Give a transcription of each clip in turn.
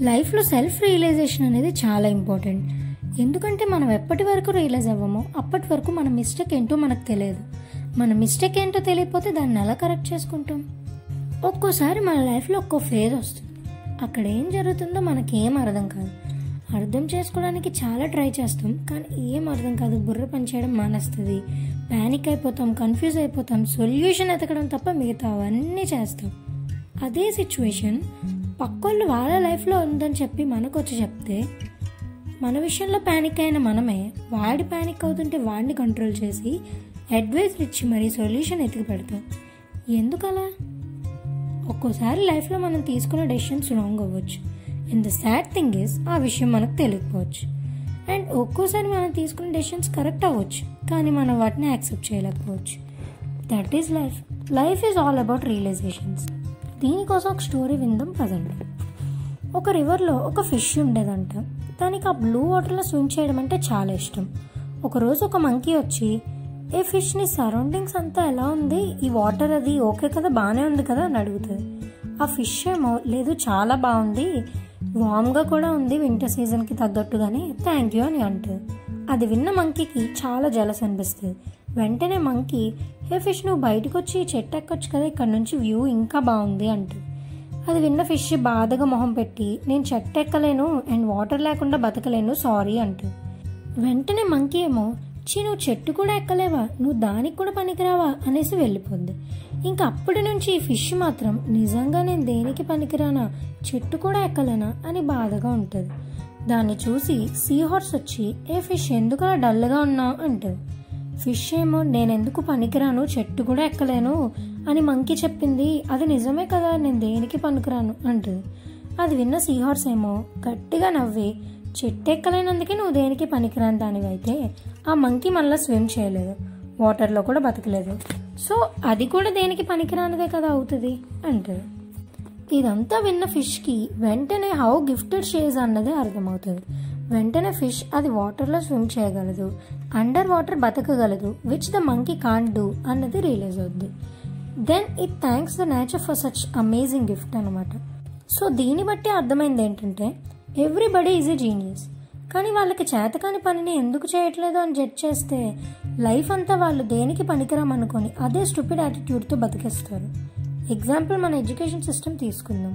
లైఫ్లో self realisation అనేది చాలా ఇంపార్టెంట్. ఎందుకంటే మనం ఎప్పటి వరకు రియలైజ్ అవ్వమో అప్పటి వరకు మన మిస్టేక్ ఏంటో మనకు తెలియదు. మన మిస్టేక్ ఏంటో తెలియకపోతే దాన్ని ఎలా కరెక్ట్ చేసుకుంటాం? ఒక్కోసారి మన లైఫ్లో ఒక్కో ఫేజ్ వస్తుంది. అక్కడ ఏం జరుగుతుందో మనకి ఏం అర్థం కాదు. అర్థం చేసుకోవడానికి చాలా ట్రై చేస్తాం కానీ ఏం అర్థం కాదు. బుర్ర పనిచేయడం మానేస్తుంది. ప్యానిక్ అయిపోతాం కన్ఫ్యూజ్ అయిపోతాం. సొల్యూషన్ ఎతకడం తప్ప మిగతా అవన్నీ చేస్తాం. అదే సిచ్యువేషన్ పక్కోళ్ళు వాళ్ళ లైఫ్లో ఉందని చెప్పి మనకు వచ్చి చెప్తే మన విషయంలో ప్యానిక్ అయిన మనమే వాడి ప్యానిక్ అవుతుంటే వాడిని కంట్రోల్ చేసి అడ్వైస్ ఇచ్చి మరీ సొల్యూషన్ ఎతికి పెడతాం. ఎందుకలా? ఒక్కోసారి లైఫ్లో మనం తీసుకున్న డెసిషన్స్ రాంగ్ అవ్వచ్చు. And the sad thing is ఆ విషయం మనకు తెలియకపోవచ్చు. అండ్ ఒక్కోసారి మనం తీసుకున్న డెసిషన్స్ కరెక్ట్ అవ్వచ్చు కానీ మనం వాటిని యాక్సెప్ట్ చేయలేకపోవచ్చు. That is life life is all about realisations దీనికోసం ఒక స్టోరీ విందాం పదండి. ఒక రివర్లో ఒక ఫిష్ ఉండేదంట. దానికి ఆ బ్లూ వాటర్లో స్విమ్ చేయడం అంటే చాలా ఇష్టం. ఒకరోజు ఒక మంకీ వచ్చి ఏ ఫిష్ని సరౌండింగ్స్ అంతా ఎలా ఉంది? ఈ వాటర్ అది ఓకే కదా? బాగానే ఉంది కదా? అని అడుగుతుంది. ఆ ఫిష్ ఏమో లేదు చాలా బాగుంది. వామ్గా కూడా ఉంది వింటర్ సీజన్కి తగ్గట్టుగానే. థ్యాంక్ యూ అని అంటుంది. అది విన్న మంకీకి చాలా జలస్ అనిపిస్తుంది. వెంటనే మంకీ హే ఫిష్ నువ్వు బయటకు వచ్చి చెట్టు ఎక్కొచ్చు కదా ఇక్కడ నుంచి వ్యూ ఇంకా బాగుంది అంటుంది. అది విన్న ఫిష్ బాధగా మొహం పెట్టి నేను చెట్టు ఎక్కలేను అండ్ వాటర్ లేకుండా బతకలేను సారీ అంటుంది. వెంటనే మంకీ ఏమో చీ నువ్వు చెట్టు కూడా ఎక్కలేవా? నువ్వు దానికి కూడా పనికిరావా? అనేసి వెళ్ళిపోద్ది. ఇంకా అప్పటి నుంచి ఈ ఫిష్ మాత్రం నిజంగా నేను దేనికి పనికిరానా? చెట్టు కూడా ఎక్కలేనా? అని బాధగా ఉంటుంది. దాన్ని చూసి సీ హార్స్ వచ్చి ఏ ఫిష్ ఎందుకు డల్గా ఉన్నావు అంటుంది. ఫిష్ ఏమో నేనెందుకు పనికిరాను? చెట్టు కూడా ఎక్కలేను. అని మంకీ చెప్పింది. అది నిజమే కదా నేను దేనికి పనికిరాను? అంటుంది. అది విన్న సీహార్స్ ఏమో గట్టిగా నవ్వి చెట్టు ఎక్కలేనందుకే నువ్వు దేనికి పనికిరాని దానివైతే? ఆ మంకీ మళ్ళీ స్విమ్ చేయలేదు. వాటర్లో కూడా బతకలేదు. సో అది కూడా దేనికి పనికిరానిదే కదా అవుతుంది? అంటుంది. ఇదంతా విన్న ఫిష్కి వెంటనే హౌ గిఫ్టెడ్ షేజ్ అన్నదే అర్థమవుతుంది. వెంటనే ఫిష్ అది వాటర్లో స్విమ్ చేయగలదు. Under water బతకగలదు. Which the monkey can't do అన్నది రియలైజ్ అవుద్ది. Then it thanks the nature for such amazing gift అనమాట సో దీన్ని బట్టి అర్థమైంది ఏంటంటే ఎవ్రీబడి ఈజ్ ఎ జీనియస్ కానీ వాళ్ళకి చేతకాని పనిని ఎందుకు చేయట్లేదు అని జడ్జ్ చేస్తే లైఫ్ అంతా వాళ్ళు దేనికి పనికిరామనుకొని అదే స్టూపిడ్ యాటిట్యూడ్తో బతికేస్తారు. ఎగ్జాంపుల్ మన ఎడ్యుకేషన్ సిస్టమ్ తీసుకుందాం.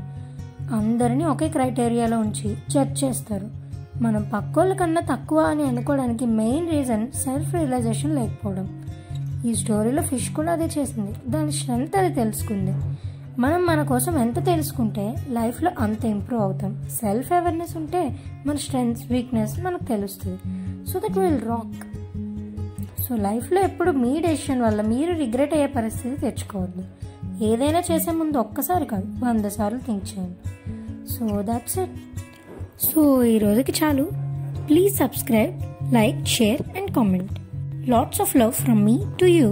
అందరినీ ఒకే క్రైటీరియాలో ఉంచి జడ్జ్ చేస్తారు. మనం పక్కోళ్ళ కన్నా తక్కువ అని అనుకోవడానికి మెయిన్ రీజన్ సెల్ఫ్ రియలైజేషన్ లేకపోవడం. ఈ స్టోరీలో ఫిష్ కూడా అదే చేసింది. దాని స్ట్రెంత్ అది తెలుసుకుంది. మనం మన కోసం ఎంత తెలుసుకుంటే లైఫ్లో అంత ఇంప్రూవ్ అవుతాం. సెల్ఫ్ అవేర్నెస్ ఉంటే మన స్ట్రెంగ్స్ వీక్నెస్ మనకు తెలుస్తుంది. So that will rock so లైఫ్లో ఎప్పుడు మీ డెసిషన్ వల్ల మీరు రిగ్రెట్ అయ్యే పరిస్థితి తెచ్చుకోవద్దు. ఏదైనా చేసే ముందు ఒక్కసారి కాదు వంద సార్లు థింక్ చేయండి. సో దట్స్ ఇట్ సో ఈ రోజుకి చాలు. Please subscribe like share and comment lots of love from me to you